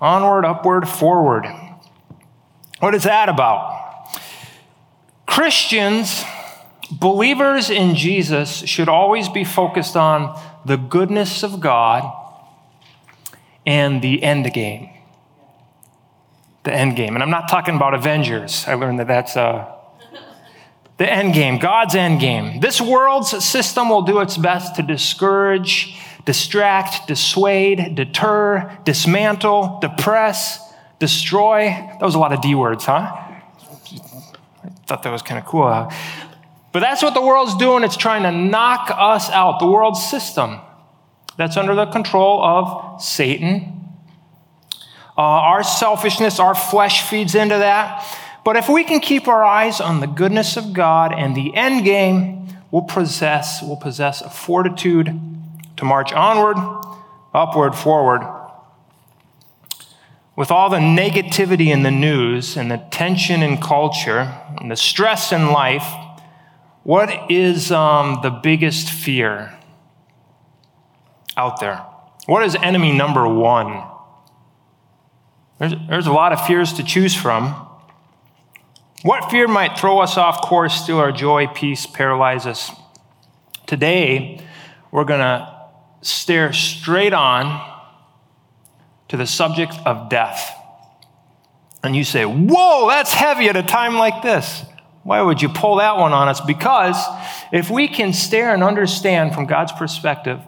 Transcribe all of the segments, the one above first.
Onward, upward, forward. What is that about? Christians, believers in Jesus, should always be focused on the goodness of God and the end game. The end game. And I'm not talking about Avengers. I learned that that's uh, the end game, God's end game. This world's system will do its best to discourage, distract, dissuade, deter, dismantle, depress, destroy. That was a lot of D words, huh? I thought that was kind of cool. But that's what the world's doing. It's trying to knock us out, the world's system that's under the control of Satan. Uh, our selfishness, our flesh feeds into that. But if we can keep our eyes on the goodness of God and the end game, we'll possess, we'll possess a fortitude to march onward, upward, forward. With all the negativity in the news and the tension in culture and the stress in life, what is um, the biggest fear out there? What is enemy number one? There's, there's a lot of fears to choose from. What fear might throw us off course, steal our joy, peace, paralyze us? Today, we're going to stare straight on to the subject of death. And you say, Whoa, that's heavy at a time like this. Why would you pull that one on us? Because if we can stare and understand from God's perspective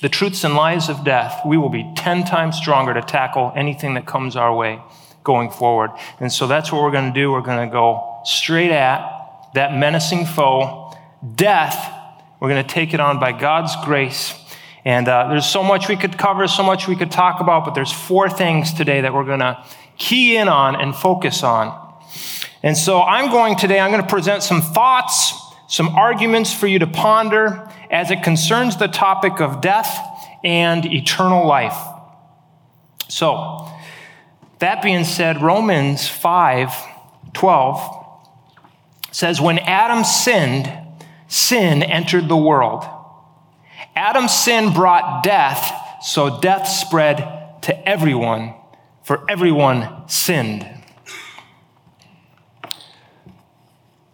the truths and lies of death, we will be 10 times stronger to tackle anything that comes our way going forward. And so that's what we're going to do. We're going to go straight at that menacing foe, death. We're going to take it on by God's grace. And uh, there's so much we could cover, so much we could talk about, but there's four things today that we're going to key in on and focus on. And so I'm going today, I'm going to present some thoughts, some arguments for you to ponder as it concerns the topic of death and eternal life. So, that being said, Romans 5 12 says, When Adam sinned, sin entered the world. Adam's sin brought death, so death spread to everyone, for everyone sinned.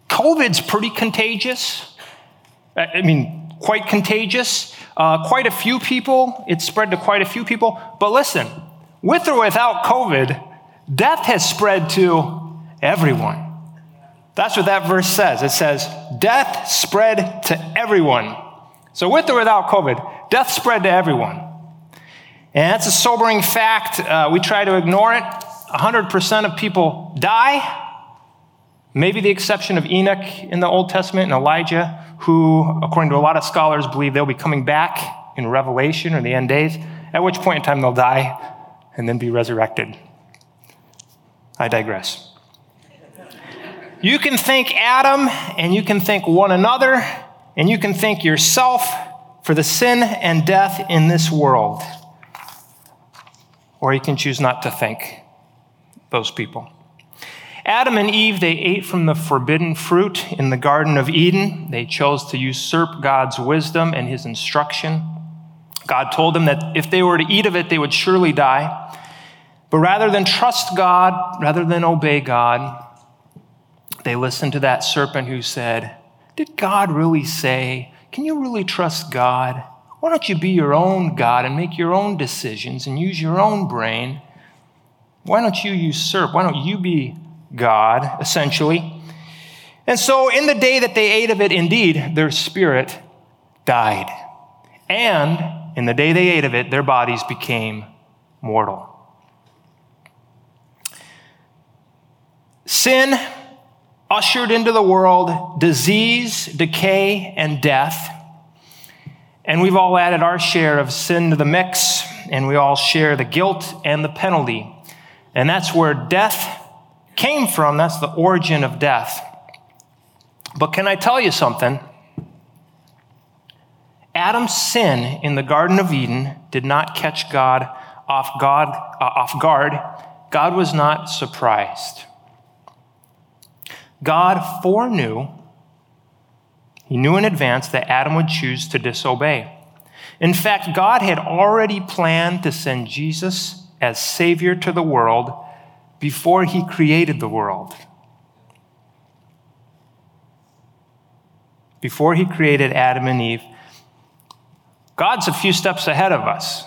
COVID's pretty contagious. I mean, quite contagious. Uh, quite a few people, it spread to quite a few people. But listen, with or without COVID, death has spread to everyone. That's what that verse says. It says, death spread to everyone. So, with or without COVID, death spread to everyone. And that's a sobering fact. Uh, we try to ignore it. 100% of people die. Maybe the exception of Enoch in the Old Testament and Elijah, who, according to a lot of scholars, believe they'll be coming back in Revelation or the end days, at which point in time they'll die and then be resurrected. I digress. You can thank Adam and you can thank one another and you can thank yourself for the sin and death in this world. Or you can choose not to thank those people. Adam and Eve, they ate from the forbidden fruit in the Garden of Eden. They chose to usurp God's wisdom and his instruction. God told them that if they were to eat of it, they would surely die. But rather than trust God, rather than obey God, they listened to that serpent who said, Did God really say? Can you really trust God? Why don't you be your own God and make your own decisions and use your own brain? Why don't you usurp? Why don't you be God, essentially? And so, in the day that they ate of it, indeed, their spirit died. And in the day they ate of it, their bodies became mortal. Sin ushered into the world disease, decay, and death. And we've all added our share of sin to the mix, and we all share the guilt and the penalty. And that's where death came from. That's the origin of death. But can I tell you something? Adam's sin in the Garden of Eden did not catch God off, God, uh, off guard. God was not surprised. God foreknew, he knew in advance that Adam would choose to disobey. In fact, God had already planned to send Jesus as Savior to the world before he created the world. Before he created Adam and Eve, God's a few steps ahead of us.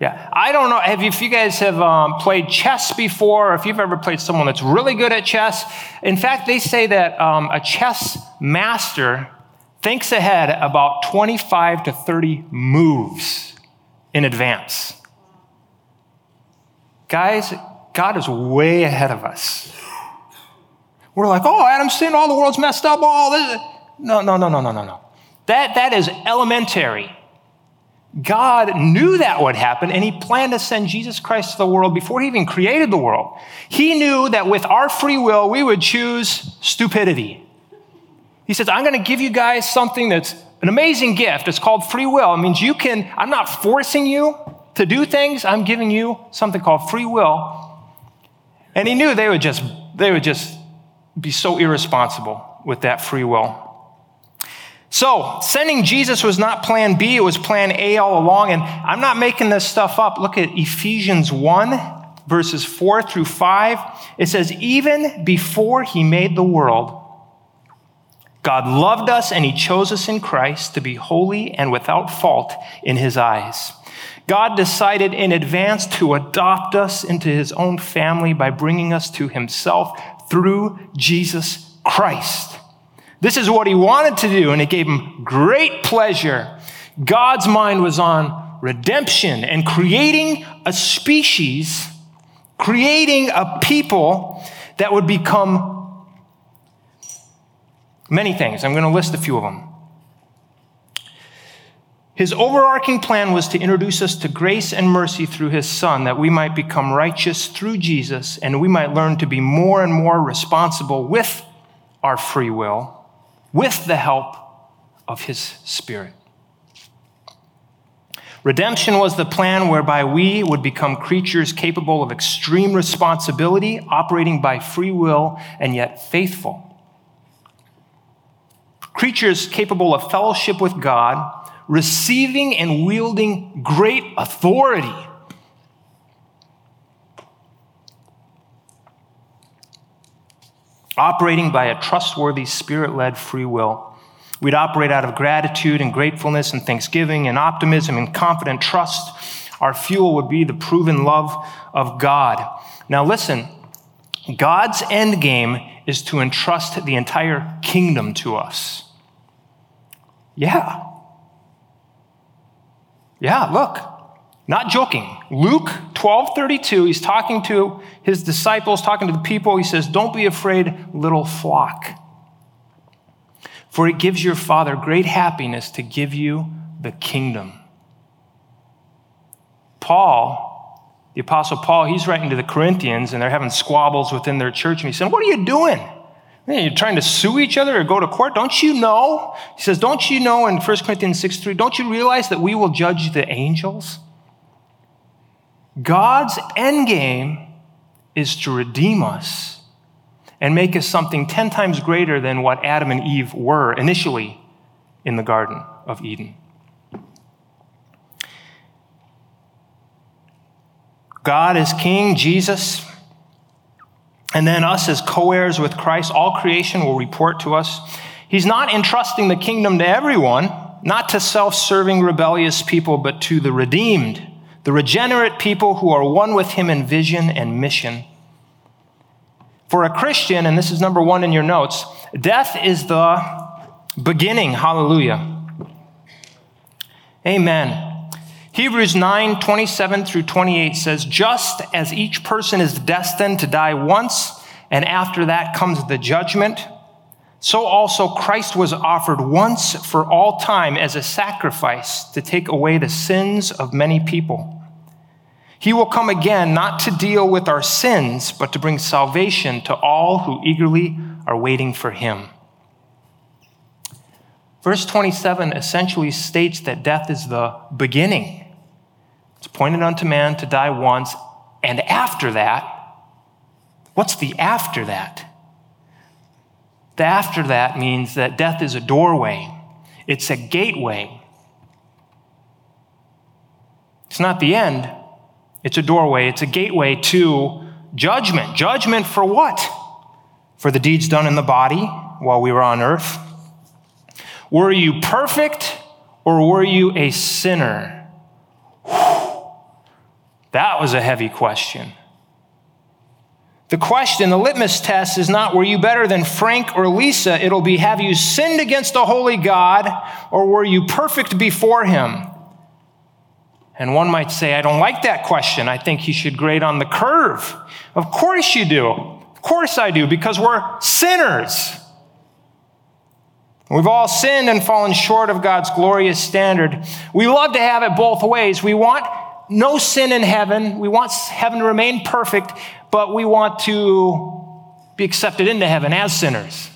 Yeah, I don't know have you, if you guys have um, played chess before, or if you've ever played someone that's really good at chess. In fact, they say that um, a chess master thinks ahead about 25 to 30 moves in advance. Guys, God is way ahead of us. We're like, oh, Adam sin, all the world's messed up, all this. No, no, no, no, no, no, no. That, that is elementary. God knew that would happen, and He planned to send Jesus Christ to the world before He even created the world. He knew that with our free will, we would choose stupidity. He says, I'm going to give you guys something that's an amazing gift. It's called free will. It means you can, I'm not forcing you to do things, I'm giving you something called free will. And He knew they would just, they would just be so irresponsible with that free will. So, sending Jesus was not plan B, it was plan A all along. And I'm not making this stuff up. Look at Ephesians 1, verses 4 through 5. It says, Even before he made the world, God loved us and he chose us in Christ to be holy and without fault in his eyes. God decided in advance to adopt us into his own family by bringing us to himself through Jesus Christ. This is what he wanted to do, and it gave him great pleasure. God's mind was on redemption and creating a species, creating a people that would become many things. I'm going to list a few of them. His overarching plan was to introduce us to grace and mercy through his Son, that we might become righteous through Jesus and we might learn to be more and more responsible with our free will with the help of his Spirit. Redemption was the plan whereby we would become creatures capable of extreme responsibility, operating by free will, and yet faithful. Creatures capable of fellowship with God, receiving and wielding great authority operating by a trustworthy, spirit led free will. We'd operate out of gratitude and gratefulness and thanksgiving and optimism and confident trust. Our fuel would be the proven love of God. Now, listen, God's end game is to entrust the entire kingdom to us. Yeah. Yeah, look. Not joking. Luke 12 32, he's talking to his disciples, talking to the people. He says, Don't be afraid, little flock. For it gives your Father great happiness to give you the kingdom. Paul, the Apostle Paul, he's writing to the Corinthians, and they're having squabbles within their church. And he said, What are you doing? You're trying to sue each other or go to court? Don't you know? He says, Don't you know in 1 Corinthians 6 3, don't you realize that we will judge the angels? God's end game is to redeem us and make us something 10 times greater than what Adam and Eve were initially in the Garden of Eden. God is King, Jesus, and then us as co heirs with Christ, all creation will report to us. He's not entrusting the kingdom to everyone, not to self serving, rebellious people, but to the redeemed the regenerate people who are one with him in vision and mission. For a Christian, and this is number one in your notes, death is the beginning. Hallelujah. Amen. Hebrews 9 27 through 28 says, Just as each person is destined to die once, and after that comes the judgment, so also Christ was offered once for all time as a sacrifice to take away the sins of many people. He will come again not to deal with our sins, but to bring salvation to all who eagerly are waiting for him. Verse 27 essentially states that death is the beginning. It's appointed unto man to die once, and after that, what's the after that? The after that means that death is a doorway, it's a gateway. It's not the end, It's a doorway, it's a gateway to judgment. Judgment for what? For the deeds done in the body while we were on earth. Were you perfect or were you a sinner? That was a heavy question. The question, the litmus test, is not were you better than Frank or Lisa? It'll be have you sinned against a holy God or were you perfect before him? And one might say, I don't like that question. I think you should grade on the curve. Of course you do. Of course I do, because we're sinners. We've all sinned and fallen short of God's glorious standard. We love to have it both ways. We want no sin in heaven. We want heaven to remain perfect, but we want to be accepted into heaven as sinners,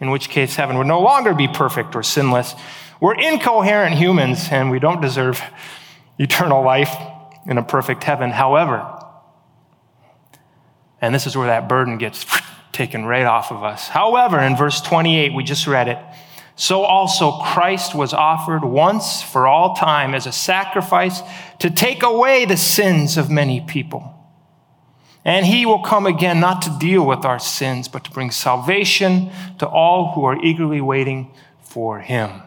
in which case heaven would no longer be perfect or sinless. We're incoherent humans and we don't deserve eternal life in a perfect heaven. However, and this is where that burden gets taken right off of us. However, in verse 28, we just read it. So also Christ was offered once for all time as a sacrifice to take away the sins of many people. And he will come again not to deal with our sins, but to bring salvation to all who are eagerly waiting for him.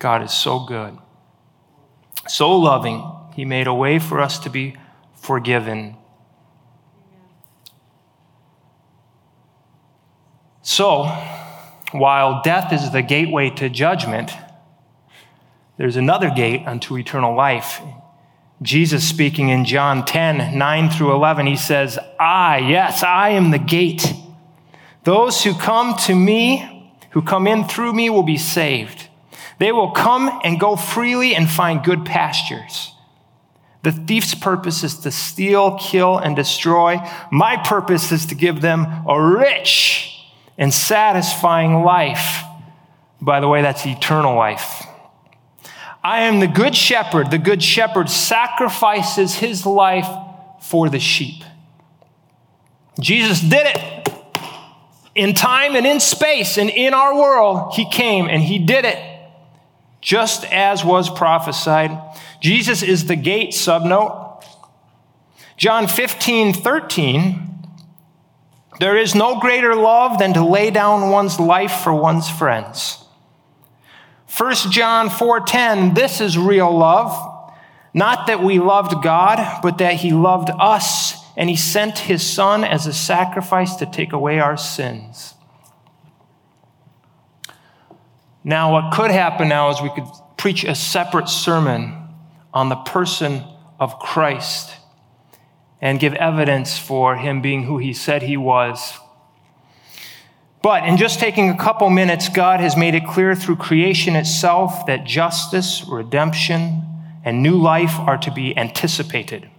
God is so good, so loving. He made a way for us to be forgiven. So, while death is the gateway to judgment, there's another gate unto eternal life. Jesus speaking in John 10, 9 through 11, he says, I, yes, I am the gate. Those who come to me, who come in through me, will be saved. They will come and go freely and find good pastures. The thief's purpose is to steal, kill, and destroy. My purpose is to give them a rich and satisfying life. By the way, that's eternal life. I am the good shepherd. The good shepherd sacrifices his life for the sheep. Jesus did it in time and in space and in our world. He came and he did it just as was prophesied. Jesus is the gate, subnote. John 15, 13 there is no greater love than to lay down one's life for one's friends. 1 John 4:10 This is real love, not that we loved God, but that he loved us and he sent his son as a sacrifice to take away our sins. Now what could happen now is we could preach a separate sermon on the person of Christ and give evidence for him being who he said he was. But in just taking a couple minutes, God has made it clear through creation itself that justice, redemption, and new life are to be anticipated.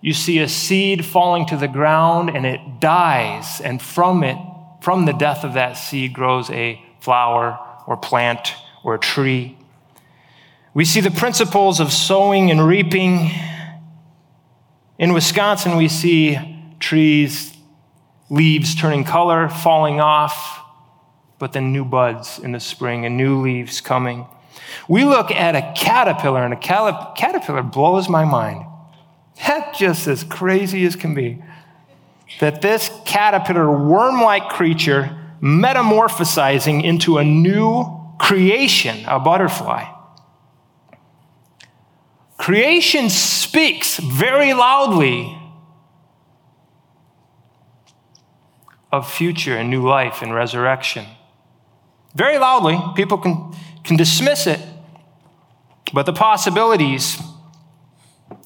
You see a seed falling to the ground and it dies, and from it, from the death of that seed, grows a flower or plant or a tree. We see the principles of sowing and reaping in Wisconsin, we see trees, leaves turning color, falling off, but then new buds in the spring and new leaves coming. We look at a caterpillar, and a caterpillar blows my mind. That's just as crazy as can be. That this caterpillar, worm like creature, metamorphosizing into a new creation, a butterfly. Creation speaks very loudly of future and new life and resurrection. Very loudly. People can, can dismiss it, but the possibilities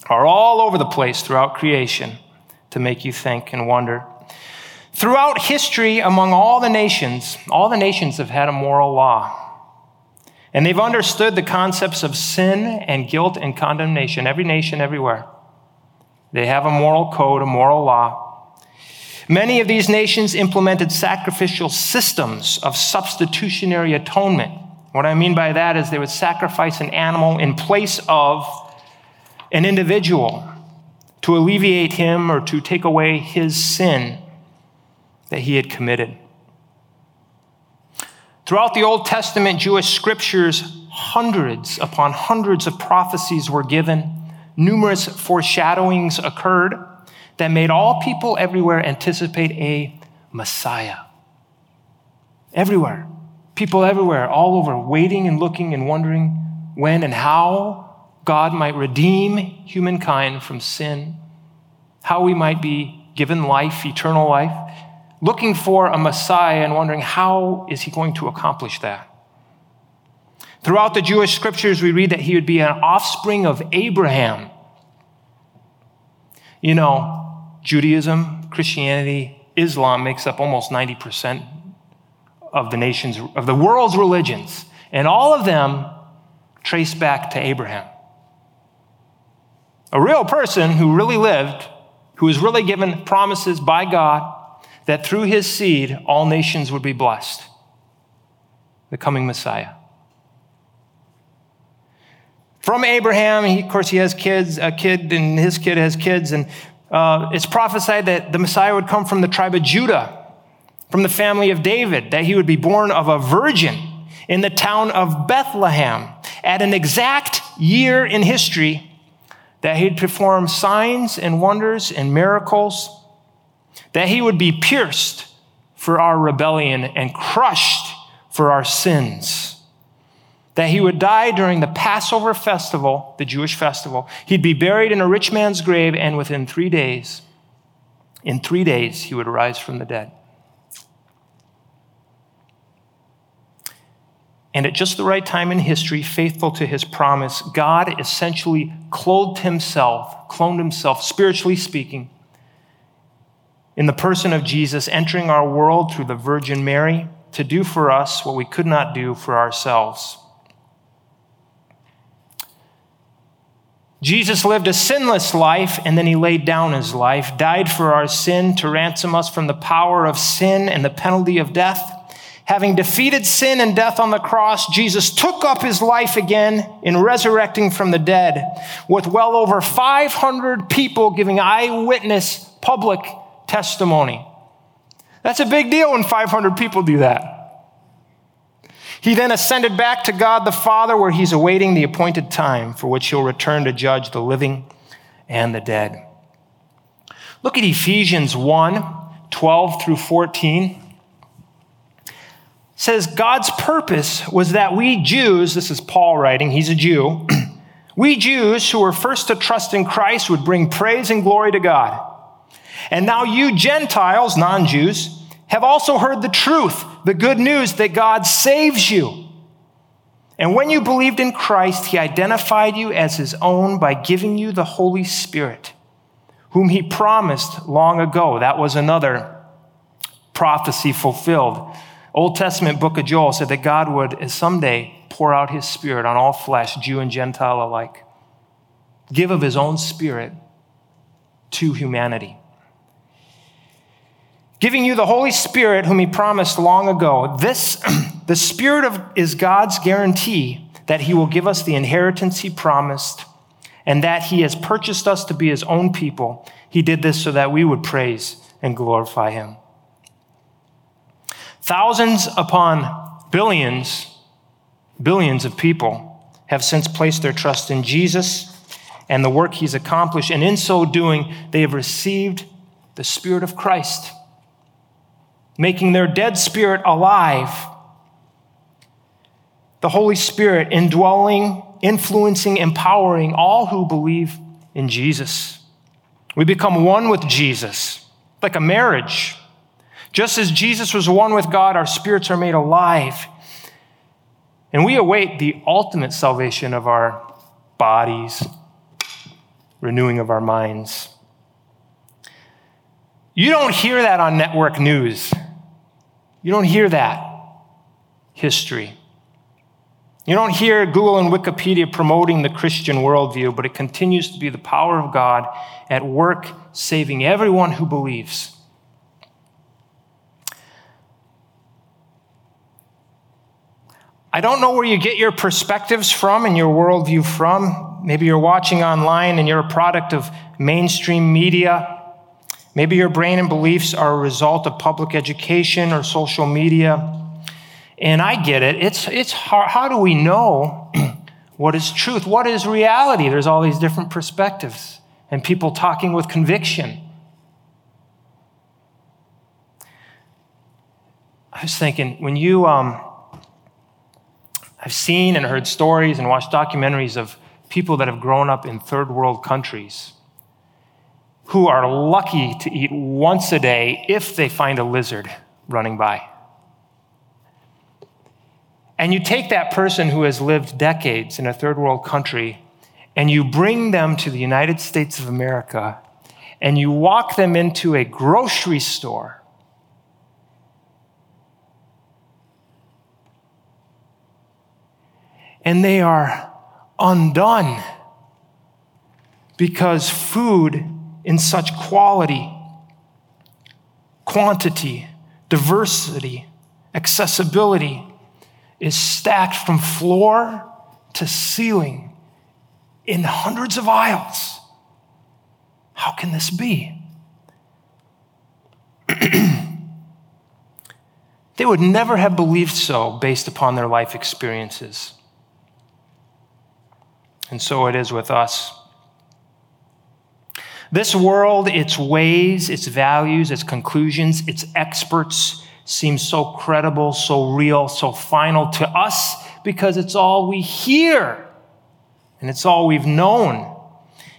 are all over the place throughout creation to make you think and wonder. Throughout history, among all the nations, all the nations have had a moral law. And they've understood the concepts of sin and guilt and condemnation, every nation, everywhere. They have a moral code, a moral law. Many of these nations implemented sacrificial systems of substitutionary atonement. What I mean by that is they would sacrifice an animal in place of an individual to alleviate him or to take away his sin that he had committed. Throughout the Old Testament Jewish scriptures, hundreds upon hundreds of prophecies were given numerous foreshadowings occurred that made all people everywhere anticipate a Messiah. Everywhere. People everywhere, all over, waiting and looking and wondering when and how God might redeem humankind from sin, how we might be given life, eternal life, looking for a Messiah and wondering how is he going to accomplish that. Throughout the Jewish scriptures, we read that he would be an offspring of Abraham. You know, Judaism, Christianity, Islam makes up almost 90% of the nation's, of the world's religions. And all of them trace back to Abraham. A real person who really lived, who was really given promises by God that through his seed all nations would be blessed. The coming Messiah. From Abraham, he, of course, he has kids, a kid, and his kid has kids, and uh, it's prophesied that the Messiah would come from the tribe of Judah, from the family of David, that he would be born of a virgin in the town of Bethlehem at an exact year in history that he'd perform signs and wonders and miracles, that he would be pierced for our rebellion and crushed for our sins that he would die during the Passover festival, the Jewish festival. He'd be buried in a rich man's grave, and within three days, in three days, he would rise from the dead. And at just the right time in history, faithful to his promise, God essentially clothed himself, cloned himself, spiritually speaking, in the person of Jesus, entering our world through the Virgin Mary to do for us what we could not do for ourselves. Jesus lived a sinless life and then he laid down his life, died for our sin to ransom us from the power of sin and the penalty of death. Having defeated sin and death on the cross, Jesus took up his life again in resurrecting from the dead, with well over 500 people giving eyewitness public testimony. That's a big deal when 500 people do that. He then ascended back to God the Father, where he's awaiting the appointed time for which he'll return to judge the living and the dead. Look at Ephesians 1 12 through 14. It says, God's purpose was that we Jews, this is Paul writing, he's a Jew, we Jews who were first to trust in Christ would bring praise and glory to God. And now you Gentiles, non Jews, have also heard the truth, the good news that God saves you. And when you believed in Christ, he identified you as his own by giving you the Holy Spirit, whom he promised long ago. That was another prophecy fulfilled. Old Testament book of Joel said that God would someday pour out his spirit on all flesh, Jew and Gentile alike. Give of his own spirit to humanity giving you the Holy Spirit, whom He promised long ago. This, the Spirit of, is God's guarantee that He will give us the inheritance He promised and that He has purchased us to be His own people. He did this so that we would praise and glorify Him. Thousands upon billions, billions of people have since placed their trust in Jesus and the work He's accomplished, and in so doing, they have received the Spirit of Christ making their dead spirit alive. The Holy Spirit indwelling, influencing, empowering all who believe in Jesus. We become one with Jesus, like a marriage. Just as Jesus was one with God, our spirits are made alive. And we await the ultimate salvation of our bodies, renewing of our minds. You don't hear that on network news. You don't hear that history. You don't hear Google and Wikipedia promoting the Christian worldview, but it continues to be the power of God at work saving everyone who believes. I don't know where you get your perspectives from and your worldview from. Maybe you're watching online and you're a product of mainstream media Maybe your brain and beliefs are a result of public education or social media. And I get it. It's, it's hard. How do we know What is truth? What is reality? There's all these different perspectives and people talking with conviction. I was thinking, when you, um, I've seen and heard stories and watched documentaries of people that have grown up in third world countries who are lucky to eat once a day if they find a lizard running by. And you take that person who has lived decades in a third world country and you bring them to the United States of America and you walk them into a grocery store and they are undone because food in such quality, quantity, diversity, accessibility is stacked from floor to ceiling in hundreds of aisles. How can this be? they would never have believed so based upon their life experiences. And so it is with us. This world, its ways, its values, its conclusions, its experts seem so credible, so real, so final to us because it's all we hear and it's all we've known.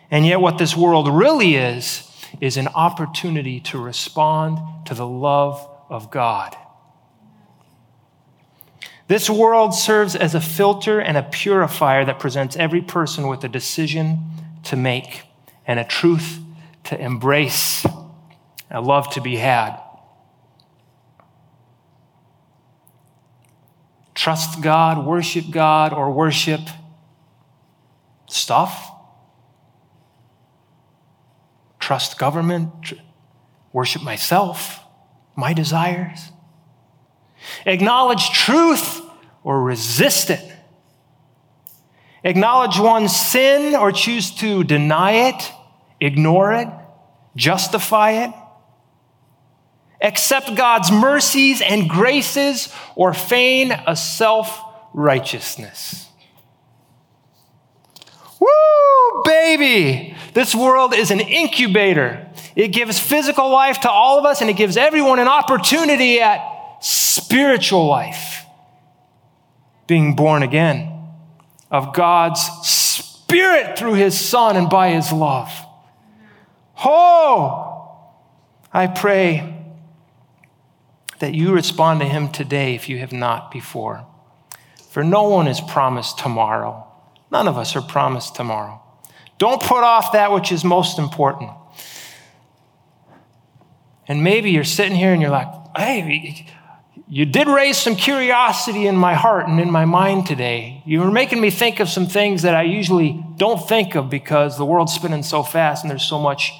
And yet, what this world really is, is an opportunity to respond to the love of God. This world serves as a filter and a purifier that presents every person with a decision to make and a truth to embrace, a love to be had. Trust God, worship God, or worship stuff. Trust government, worship myself, my desires. Acknowledge truth or resist it. Acknowledge one's sin or choose to deny it, ignore it, justify it. Accept God's mercies and graces or feign a self righteousness. Woo, baby! This world is an incubator. It gives physical life to all of us and it gives everyone an opportunity at spiritual life, being born again of God's Spirit through His Son and by His love. Oh, I pray that you respond to Him today if you have not before. For no one is promised tomorrow. None of us are promised tomorrow. Don't put off that which is most important. And maybe you're sitting here and you're like, hey, you did raise some curiosity in my heart and in my mind today. You were making me think of some things that I usually don't think of because the world's spinning so fast and there's so much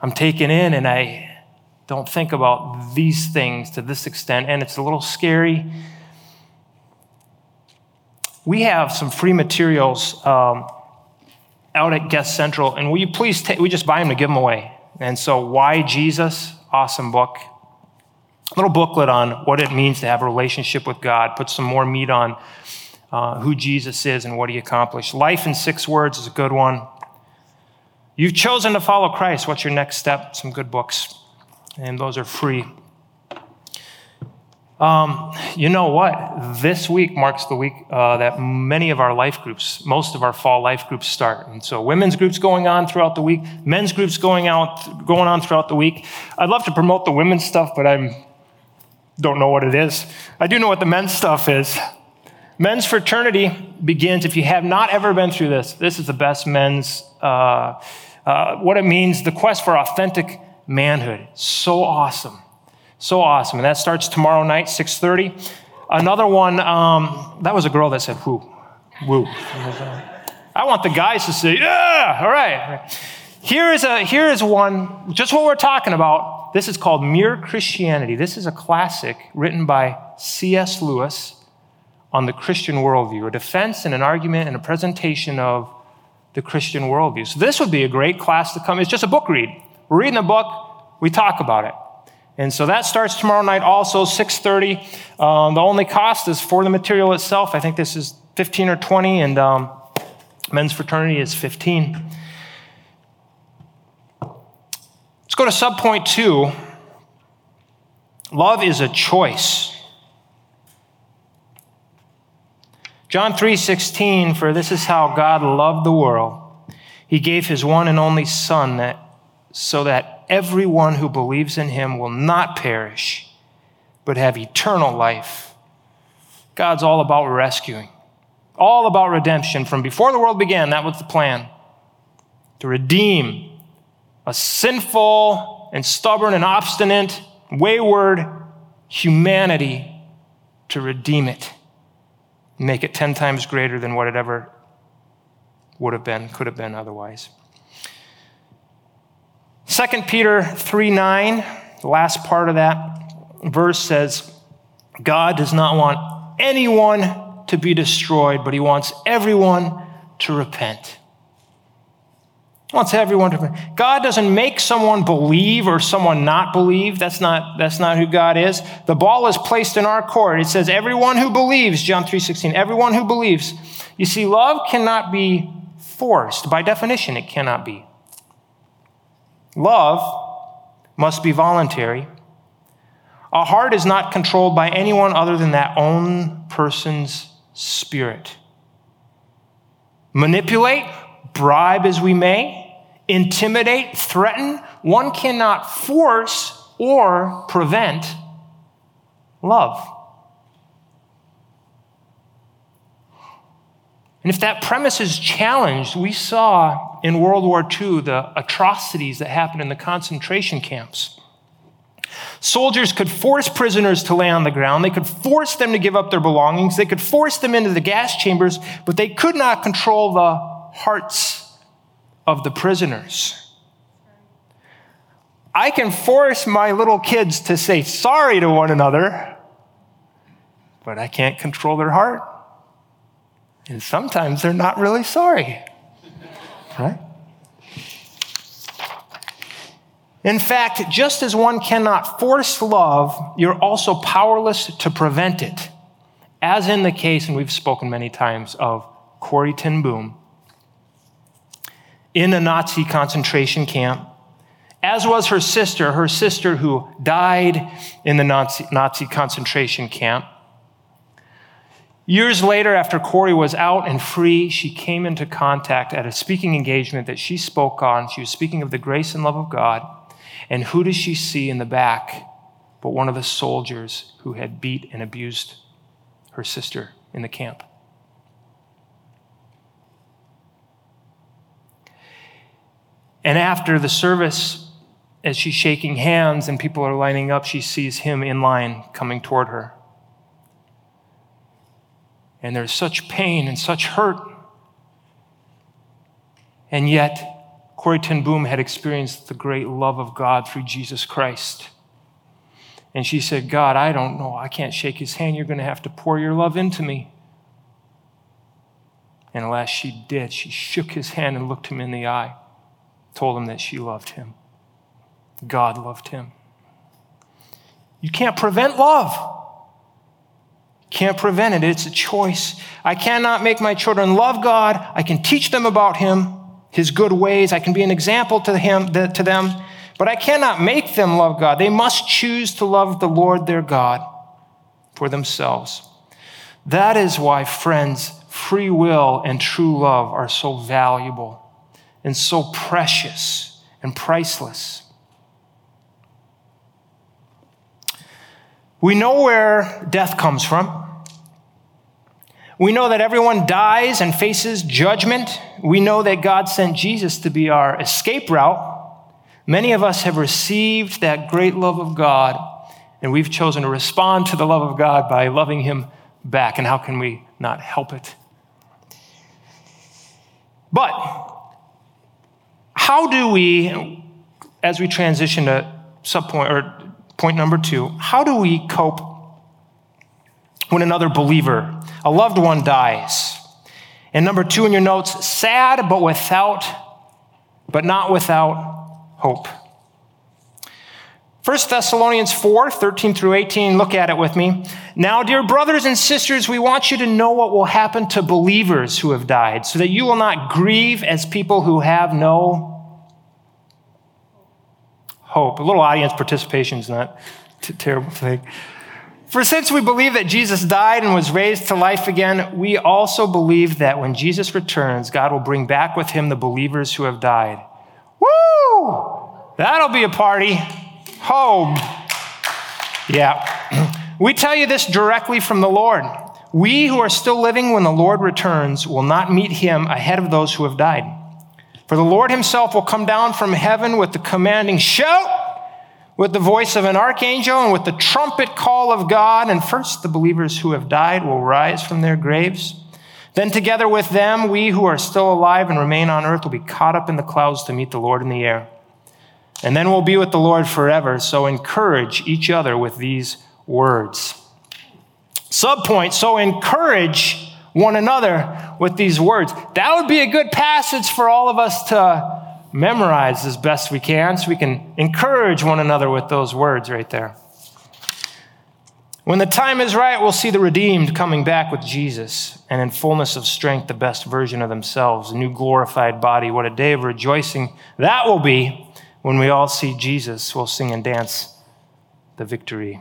I'm taken in, and I don't think about these things to this extent, and it's a little scary. We have some free materials um, out at Guest Central, and will you please take, we just buy them to give them away. And so, Why Jesus? Awesome book little booklet on what it means to have a relationship with God, put some more meat on uh, who Jesus is and what he accomplished. Life in Six Words is a good one. You've chosen to follow Christ. What's your next step? Some good books, and those are free. Um, you know what? This week marks the week uh, that many of our life groups, most of our fall life groups start. And so women's groups going on throughout the week, men's groups going out, going on throughout the week. I'd love to promote the women's stuff, but I'm don't know what it is. I do know what the men's stuff is. Men's fraternity begins, if you have not ever been through this, this is the best men's, uh, uh, what it means, the quest for authentic manhood. So awesome. So awesome. And that starts tomorrow night, 6.30. Another one, um, that was a girl that said, whoo, woo. I want the guys to say, yeah, all right. Here is, a, here is one, just what we're talking about. This is called Mere Christianity. This is a classic written by C.S. Lewis on the Christian worldview, a defense and an argument and a presentation of the Christian worldview. So this would be a great class to come. It's just a book read. We're reading the book, we talk about it. And so that starts tomorrow night also, 6.30. Um, the only cost is for the material itself. I think this is 15 or 20, and um, men's fraternity is 15. Let's go to subpoint two. Love is a choice. John 3:16 for this is how God loved the world. He gave his one and only son that so that everyone who believes in him will not perish but have eternal life. God's all about rescuing. All about redemption from before the world began, that was the plan. To redeem a sinful and stubborn and obstinate, wayward humanity to redeem it make it 10 times greater than what it ever would have been, could have been otherwise. 2 Peter 3 9, the last part of that verse says, God does not want anyone to be destroyed, but he wants everyone to repent wants everyone to god doesn't make someone believe or someone not believe. That's not that's not who god is. The ball is placed in our court. It says everyone who believes john 3.16 everyone who believes. You see love cannot be forced. By definition it cannot be. Love must be voluntary. A heart is not controlled by anyone other than that own person's spirit. Manipulate bribe as we may, intimidate, threaten, one cannot force or prevent love. And if that premise is challenged, we saw in World War II the atrocities that happened in the concentration camps. Soldiers could force prisoners to lay on the ground. They could force them to give up their belongings. They could force them into the gas chambers, but they could not control the hearts of the prisoners. I can force my little kids to say sorry to one another, but I can't control their heart. And sometimes they're not really sorry, right? In fact, just as one cannot force love, you're also powerless to prevent it. As in the case, and we've spoken many times, of Corrie ten Boom in a Nazi concentration camp, as was her sister, her sister who died in the Nazi, Nazi concentration camp. Years later, after Corrie was out and free, she came into contact at a speaking engagement that she spoke on. She was speaking of the grace and love of God. And who does she see in the back but one of the soldiers who had beat and abused her sister in the camp? And after the service, as she's shaking hands and people are lining up, she sees him in line coming toward her. And there's such pain and such hurt. And yet, Corrie ten Boom had experienced the great love of God through Jesus Christ. And she said, God, I don't know. I can't shake his hand. You're going to have to pour your love into me. And alas, she did. She shook his hand and looked him in the eye told him that she loved him. God loved him. You can't prevent love. Can't prevent it. It's a choice. I cannot make my children love God. I can teach them about Him, His good ways. I can be an example to, him, to them, but I cannot make them love God. They must choose to love the Lord their God for themselves. That is why, friends, free will and true love are so valuable and so precious and priceless. We know where death comes from. We know that everyone dies and faces judgment. We know that God sent Jesus to be our escape route. Many of us have received that great love of God, and we've chosen to respond to the love of God by loving Him back. And how can we not help it? But how do we, as we transition to subpoint or point number two, how do we cope when another believer, a loved one, dies? And number two in your notes, sad but without, but not without hope. 1 Thessalonians 4, 13 through 18, look at it with me. Now, dear brothers and sisters, we want you to know what will happen to believers who have died, so that you will not grieve as people who have no hope. A little audience participation is not a terrible thing. For since we believe that Jesus died and was raised to life again, we also believe that when Jesus returns, God will bring back with him the believers who have died. Woo! That'll be a party home. Yeah. We tell you this directly from the Lord. We who are still living when the Lord returns will not meet him ahead of those who have died. For the Lord himself will come down from heaven with the commanding shout, with the voice of an archangel, and with the trumpet call of God. And first, the believers who have died will rise from their graves. Then, together with them, we who are still alive and remain on earth will be caught up in the clouds to meet the Lord in the air and then we'll be with the Lord forever. So encourage each other with these words. Subpoint, so encourage one another with these words. That would be a good passage for all of us to memorize as best we can so we can encourage one another with those words right there. When the time is right, we'll see the redeemed coming back with Jesus and in fullness of strength, the best version of themselves, a new glorified body. What a day of rejoicing that will be when we all see Jesus, we'll sing and dance the victory.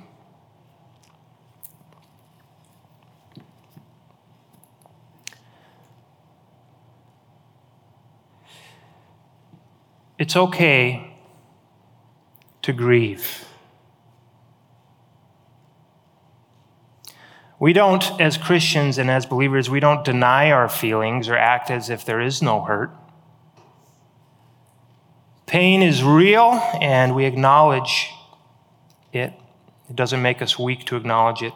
It's okay to grieve. We don't, as Christians and as believers, we don't deny our feelings or act as if there is no hurt. Pain is real, and we acknowledge it. It doesn't make us weak to acknowledge it.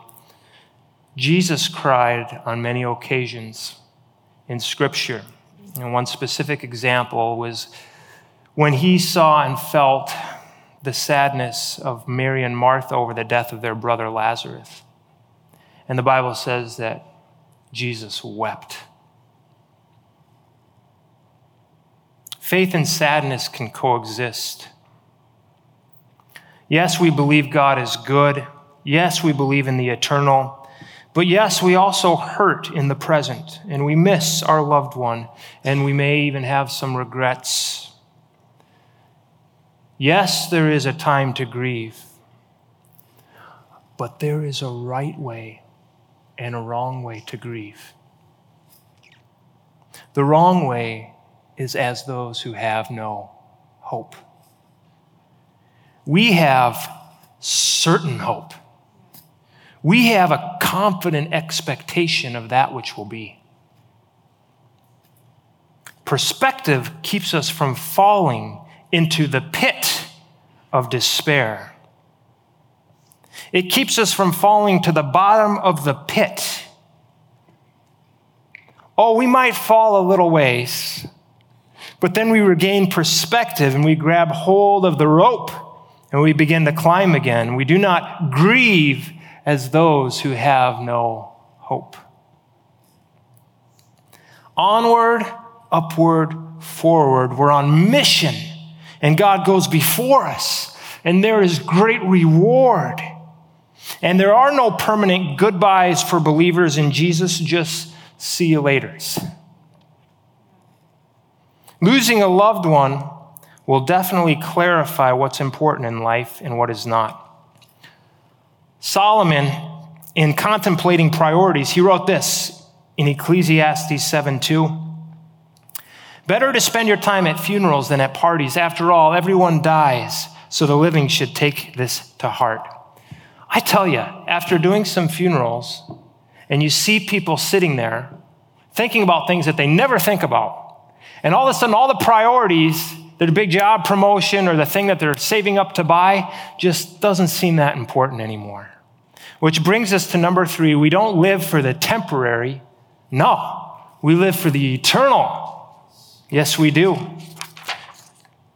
Jesus cried on many occasions in Scripture. And one specific example was when he saw and felt the sadness of Mary and Martha over the death of their brother Lazarus. And the Bible says that Jesus wept. Faith and sadness can coexist. Yes, we believe God is good. Yes, we believe in the eternal. But yes, we also hurt in the present, and we miss our loved one, and we may even have some regrets. Yes, there is a time to grieve, but there is a right way and a wrong way to grieve. The wrong way is as those who have no hope. We have certain hope. We have a confident expectation of that which will be. Perspective keeps us from falling into the pit of despair. It keeps us from falling to the bottom of the pit. Oh, we might fall a little ways, but then we regain perspective and we grab hold of the rope and we begin to climb again. We do not grieve as those who have no hope. Onward, upward, forward. We're on mission, and God goes before us, and there is great reward. And there are no permanent goodbyes for believers in Jesus, just see you laters. Losing a loved one will definitely clarify what's important in life and what is not. Solomon, in contemplating priorities, he wrote this in Ecclesiastes 7 2. Better to spend your time at funerals than at parties. After all, everyone dies, so the living should take this to heart. I tell you, after doing some funerals, and you see people sitting there thinking about things that they never think about, and all of a sudden, all the priorities, their big job promotion or the thing that they're saving up to buy, just doesn't seem that important anymore. Which brings us to number three we don't live for the temporary. No, we live for the eternal. Yes, we do.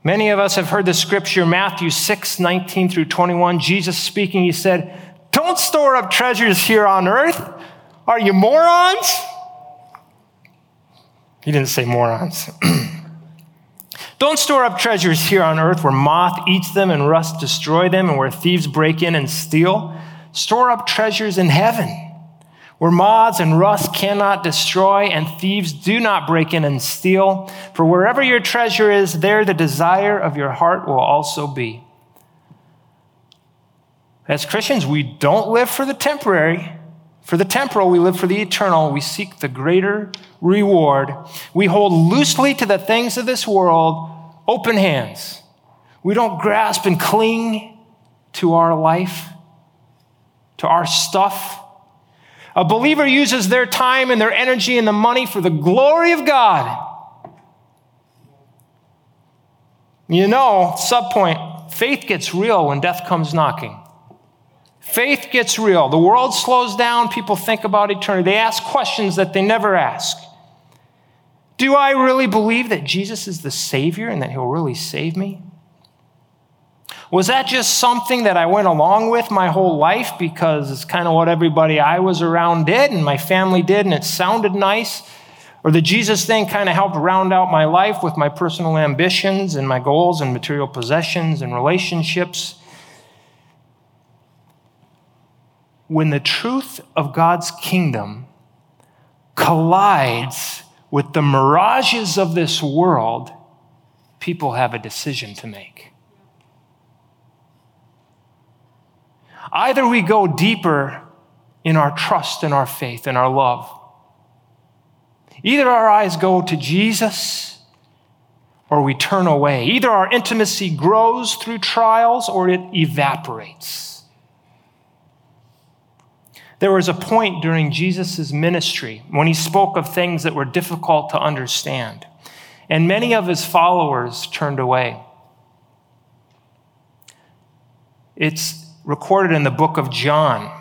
Many of us have heard the scripture, Matthew 6, 19 through 21. Jesus speaking, he said, Don't store up treasures here on earth. Are you morons? He didn't say morons. Don't store up treasures here on earth where moth eats them and rust destroy them and where thieves break in and steal. Store up treasures in heaven where moths and rust cannot destroy and thieves do not break in and steal. For wherever your treasure is, there the desire of your heart will also be. As Christians, we don't live for the temporary. For the temporal, we live for the eternal. We seek the greater reward. We hold loosely to the things of this world open hands. We don't grasp and cling to our life, to our stuff. A believer uses their time and their energy and the money for the glory of God. You know, subpoint, faith gets real when death comes knocking. Faith gets real. The world slows down. People think about eternity. They ask questions that they never ask. Do I really believe that Jesus is the Savior and that He'll really save me? Was that just something that I went along with my whole life because it's kind of what everybody I was around did and my family did and it sounded nice? Or the Jesus thing kind of helped round out my life with my personal ambitions and my goals and material possessions and relationships? When the truth of God's kingdom collides with the mirages of this world, people have a decision to make. Either we go deeper in our trust and our faith and our love. Either our eyes go to Jesus or we turn away. Either our intimacy grows through trials or it evaporates. There was a point during Jesus' ministry when he spoke of things that were difficult to understand, and many of his followers turned away. It's recorded in the book of John,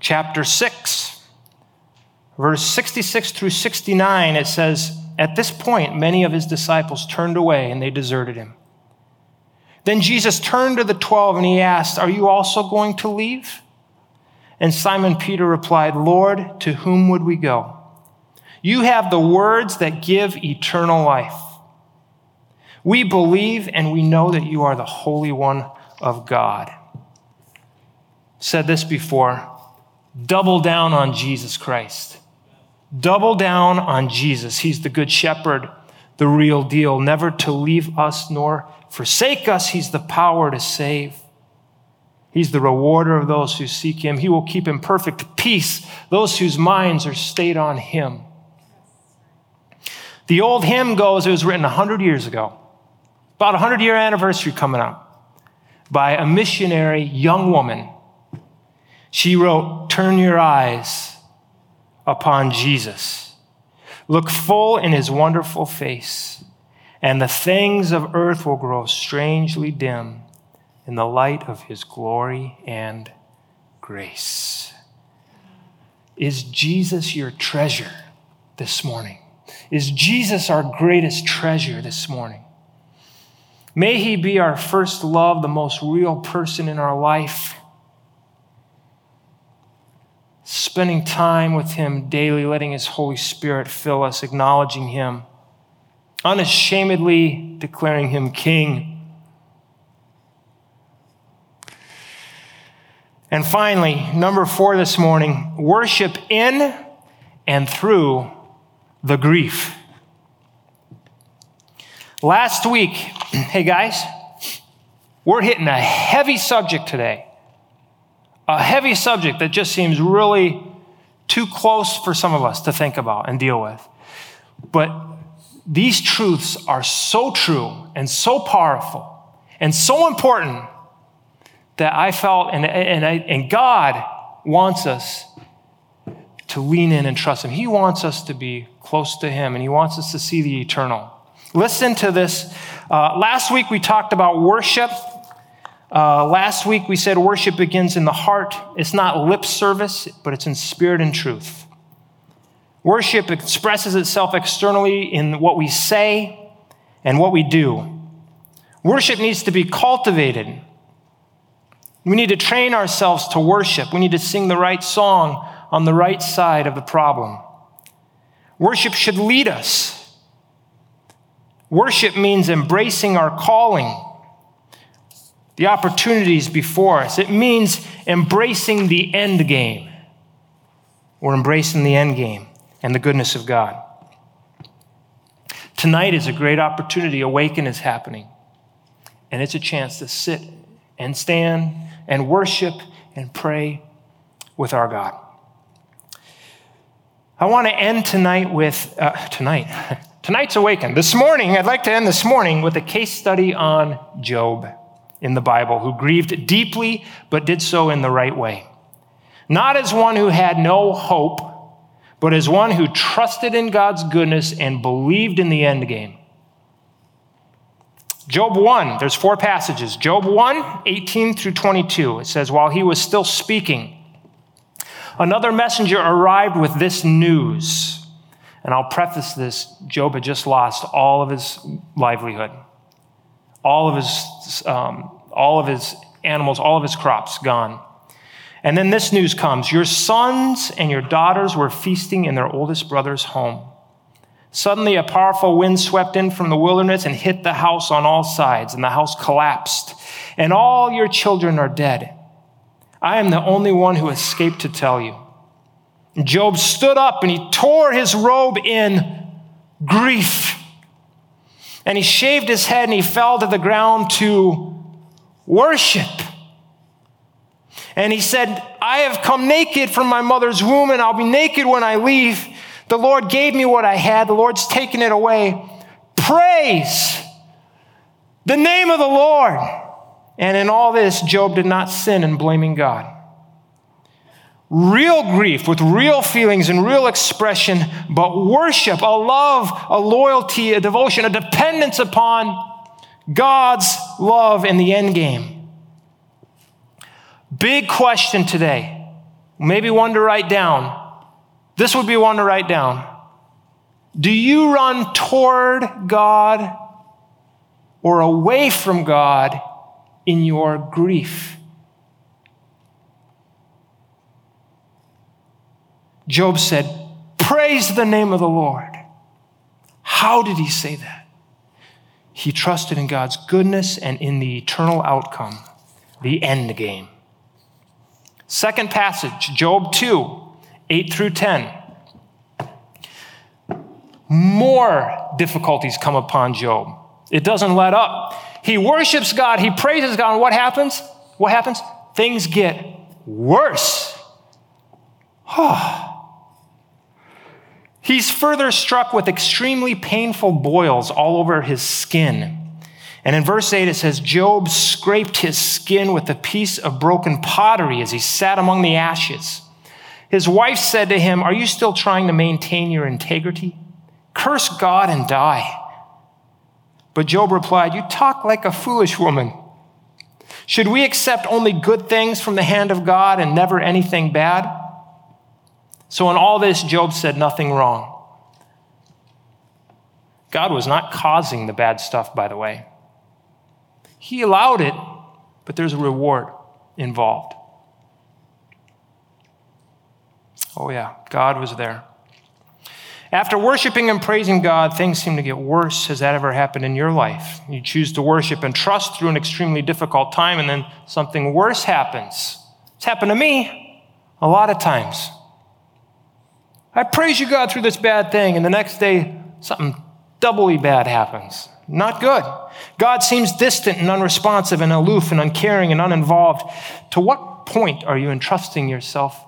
chapter 6, verse 66 through 69. It says, At this point, many of his disciples turned away and they deserted him. Then Jesus turned to the twelve and he asked, Are you also going to leave? And Simon Peter replied, Lord, to whom would we go? You have the words that give eternal life. We believe and we know that you are the Holy One of God. Said this before double down on Jesus Christ. Double down on Jesus. He's the Good Shepherd, the real deal, never to leave us nor forsake us. He's the power to save. He's the rewarder of those who seek him. He will keep in perfect peace those whose minds are stayed on him. The old hymn goes, it was written 100 years ago, about a 100 year anniversary coming up, by a missionary young woman. She wrote, Turn your eyes upon Jesus. Look full in his wonderful face, and the things of earth will grow strangely dim in the light of his glory and grace. Is Jesus your treasure this morning? Is Jesus our greatest treasure this morning? May he be our first love, the most real person in our life. Spending time with him daily, letting his Holy Spirit fill us, acknowledging him, unashamedly declaring him king And finally, number four this morning worship in and through the grief. Last week, hey guys, we're hitting a heavy subject today. A heavy subject that just seems really too close for some of us to think about and deal with. But these truths are so true and so powerful and so important that I felt, and, and, I, and God wants us to lean in and trust Him. He wants us to be close to Him, and He wants us to see the eternal. Listen to this. Uh, last week we talked about worship. Uh, last week we said worship begins in the heart. It's not lip service, but it's in spirit and truth. Worship expresses itself externally in what we say and what we do. Worship needs to be cultivated. We need to train ourselves to worship. We need to sing the right song on the right side of the problem. Worship should lead us. Worship means embracing our calling, the opportunities before us. It means embracing the end game. We're embracing the end game and the goodness of God. Tonight is a great opportunity. Awaken is happening. And it's a chance to sit and stand and worship and pray with our God. I want to end tonight with, uh, tonight, tonight's awaken. This morning, I'd like to end this morning with a case study on Job in the Bible, who grieved deeply but did so in the right way. Not as one who had no hope, but as one who trusted in God's goodness and believed in the end game. Job 1, there's four passages. Job 1, 18 through 22. It says, While he was still speaking, another messenger arrived with this news. And I'll preface this Job had just lost all of his livelihood, all of his, um, all of his animals, all of his crops gone. And then this news comes Your sons and your daughters were feasting in their oldest brother's home. Suddenly, a powerful wind swept in from the wilderness and hit the house on all sides, and the house collapsed, and all your children are dead. I am the only one who escaped to tell you. Job stood up and he tore his robe in grief. And he shaved his head and he fell to the ground to worship. And he said, I have come naked from my mother's womb, and I'll be naked when I leave. The Lord gave me what I had, the Lord's taken it away. Praise the name of the Lord. And in all this, Job did not sin in blaming God. Real grief with real feelings and real expression, but worship, a love, a loyalty, a devotion, a dependence upon God's love in the end game. Big question today. Maybe one to write down. This would be one to write down. Do you run toward God or away from God in your grief? Job said, Praise the name of the Lord. How did he say that? He trusted in God's goodness and in the eternal outcome, the end game. Second passage, Job 2, 8 through 10. More difficulties come upon Job. It doesn't let up. He worships God, he praises God, and what happens? What happens? Things get worse. Ah. He's further struck with extremely painful boils all over his skin. And in verse 8, it says, Job scraped his skin with a piece of broken pottery as he sat among the ashes. His wife said to him, Are you still trying to maintain your integrity? Curse God and die. But Job replied, You talk like a foolish woman. Should we accept only good things from the hand of God and never anything bad? So, in all this, Job said nothing wrong. God was not causing the bad stuff, by the way. He allowed it, but there's a reward involved. Oh, yeah, God was there. After worshiping and praising God, things seem to get worse. Has that ever happened in your life? You choose to worship and trust through an extremely difficult time, and then something worse happens. It's happened to me a lot of times. I praise you, God, through this bad thing, and the next day, something doubly bad happens. Not good. God seems distant and unresponsive and aloof and uncaring and uninvolved. To what point are you entrusting yourself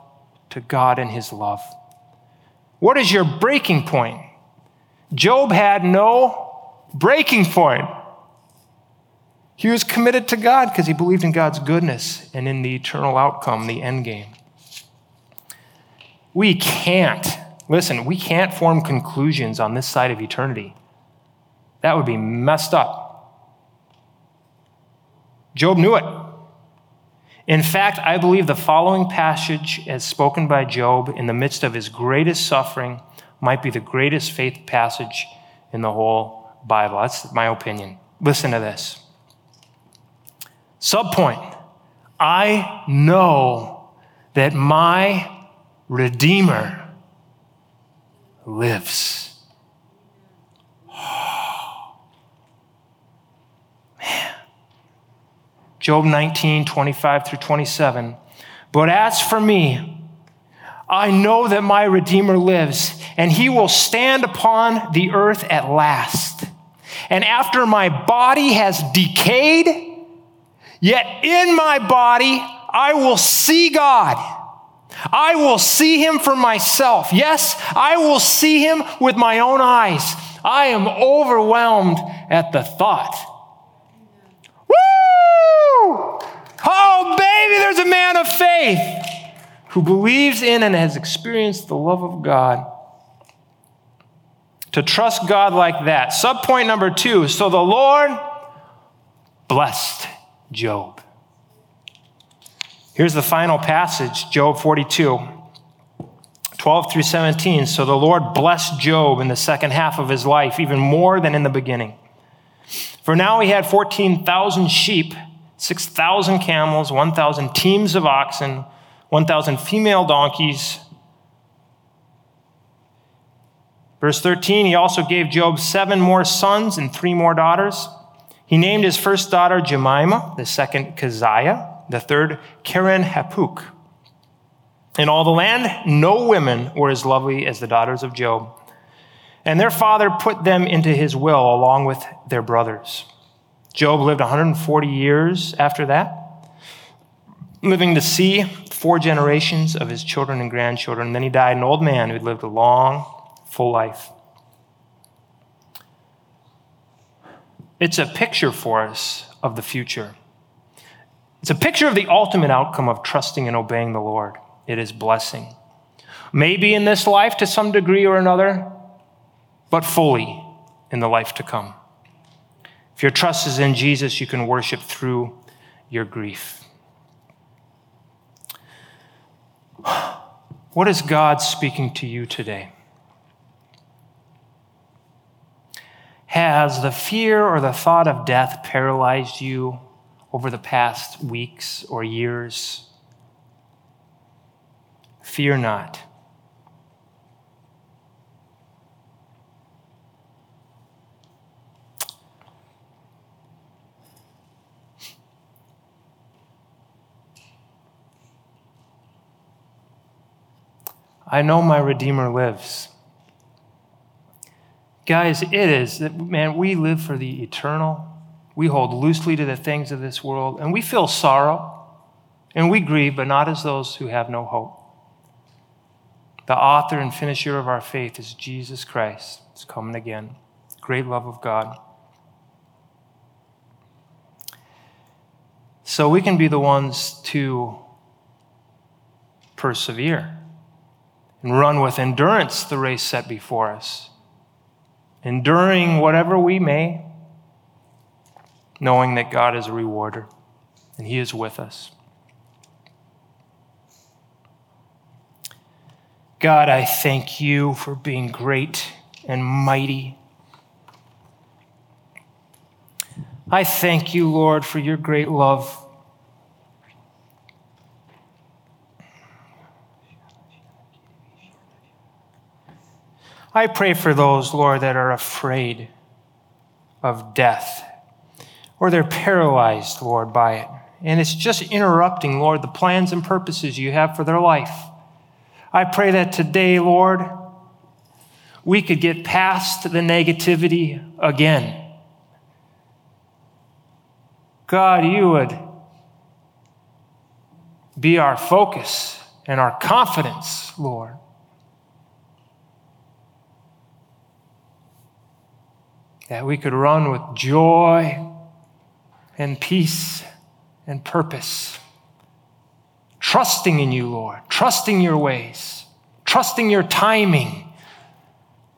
to God and His love? What is your breaking point? Job had no breaking point. He was committed to God because he believed in God's goodness and in the eternal outcome, the end game. We can't, listen, we can't form conclusions on this side of eternity. That would be messed up. Job knew it. In fact, I believe the following passage, as spoken by Job in the midst of his greatest suffering, might be the greatest faith passage in the whole Bible. That's my opinion. Listen to this. Subpoint I know that my Redeemer lives. Man. Job 19, 25 through 27. But as for me, I know that my Redeemer lives, and he will stand upon the earth at last. And after my body has decayed, yet in my body I will see God. I will see him for myself. Yes, I will see him with my own eyes. I am overwhelmed at the thought. Woo! Oh, baby, there's a man of faith who believes in and has experienced the love of God. To trust God like that. Subpoint number two so the Lord blessed Job. Here's the final passage, Job 42. 12 through 17. So the Lord blessed Job in the second half of his life, even more than in the beginning. For now he had 14,000 sheep, 6,000 camels, 1,000 teams of oxen, 1,000 female donkeys. Verse 13, he also gave Job seven more sons and three more daughters. He named his first daughter Jemima, the second Keziah, the third Keren Happuch. In all the land, no women were as lovely as the daughters of Job. And their father put them into his will along with their brothers. Job lived 140 years after that, living to see four generations of his children and grandchildren. And then he died an old man who had lived a long, full life. It's a picture for us of the future. It's a picture of the ultimate outcome of trusting and obeying the Lord. It is blessing. Maybe in this life to some degree or another, but fully in the life to come. If your trust is in Jesus, you can worship through your grief. What is God speaking to you today? Has the fear or the thought of death paralyzed you over the past weeks or years? Fear not. I know my Redeemer lives. Guys, it is that, man, we live for the eternal. We hold loosely to the things of this world, and we feel sorrow, and we grieve, but not as those who have no hope. The author and finisher of our faith is Jesus Christ. It's coming again. Great love of God. So we can be the ones to persevere and run with endurance the race set before us, enduring whatever we may, knowing that God is a rewarder and He is with us. God, I thank you for being great and mighty. I thank you, Lord, for your great love. I pray for those, Lord, that are afraid of death or they're paralyzed, Lord, by it. And it's just interrupting, Lord, the plans and purposes you have for their life. I pray that today, Lord, we could get past the negativity again. God, you would be our focus and our confidence, Lord. that we could run with joy and peace and purpose. Trusting in you, Lord, trusting your ways, trusting your timing.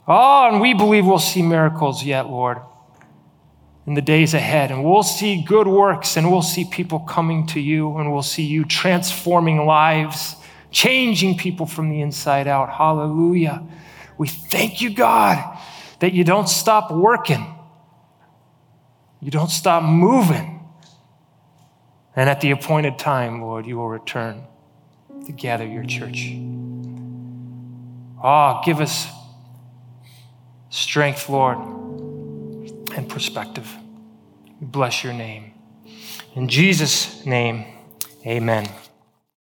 Oh, and we believe we'll see miracles yet, Lord, in the days ahead. And we'll see good works, and we'll see people coming to you, and we'll see you transforming lives, changing people from the inside out. Hallelujah. We thank you, God that you don't stop working, you don't stop moving. And at the appointed time, Lord, you will return to gather your church. Ah, oh, give us strength, Lord, and perspective. We bless your name. In Jesus' name, amen.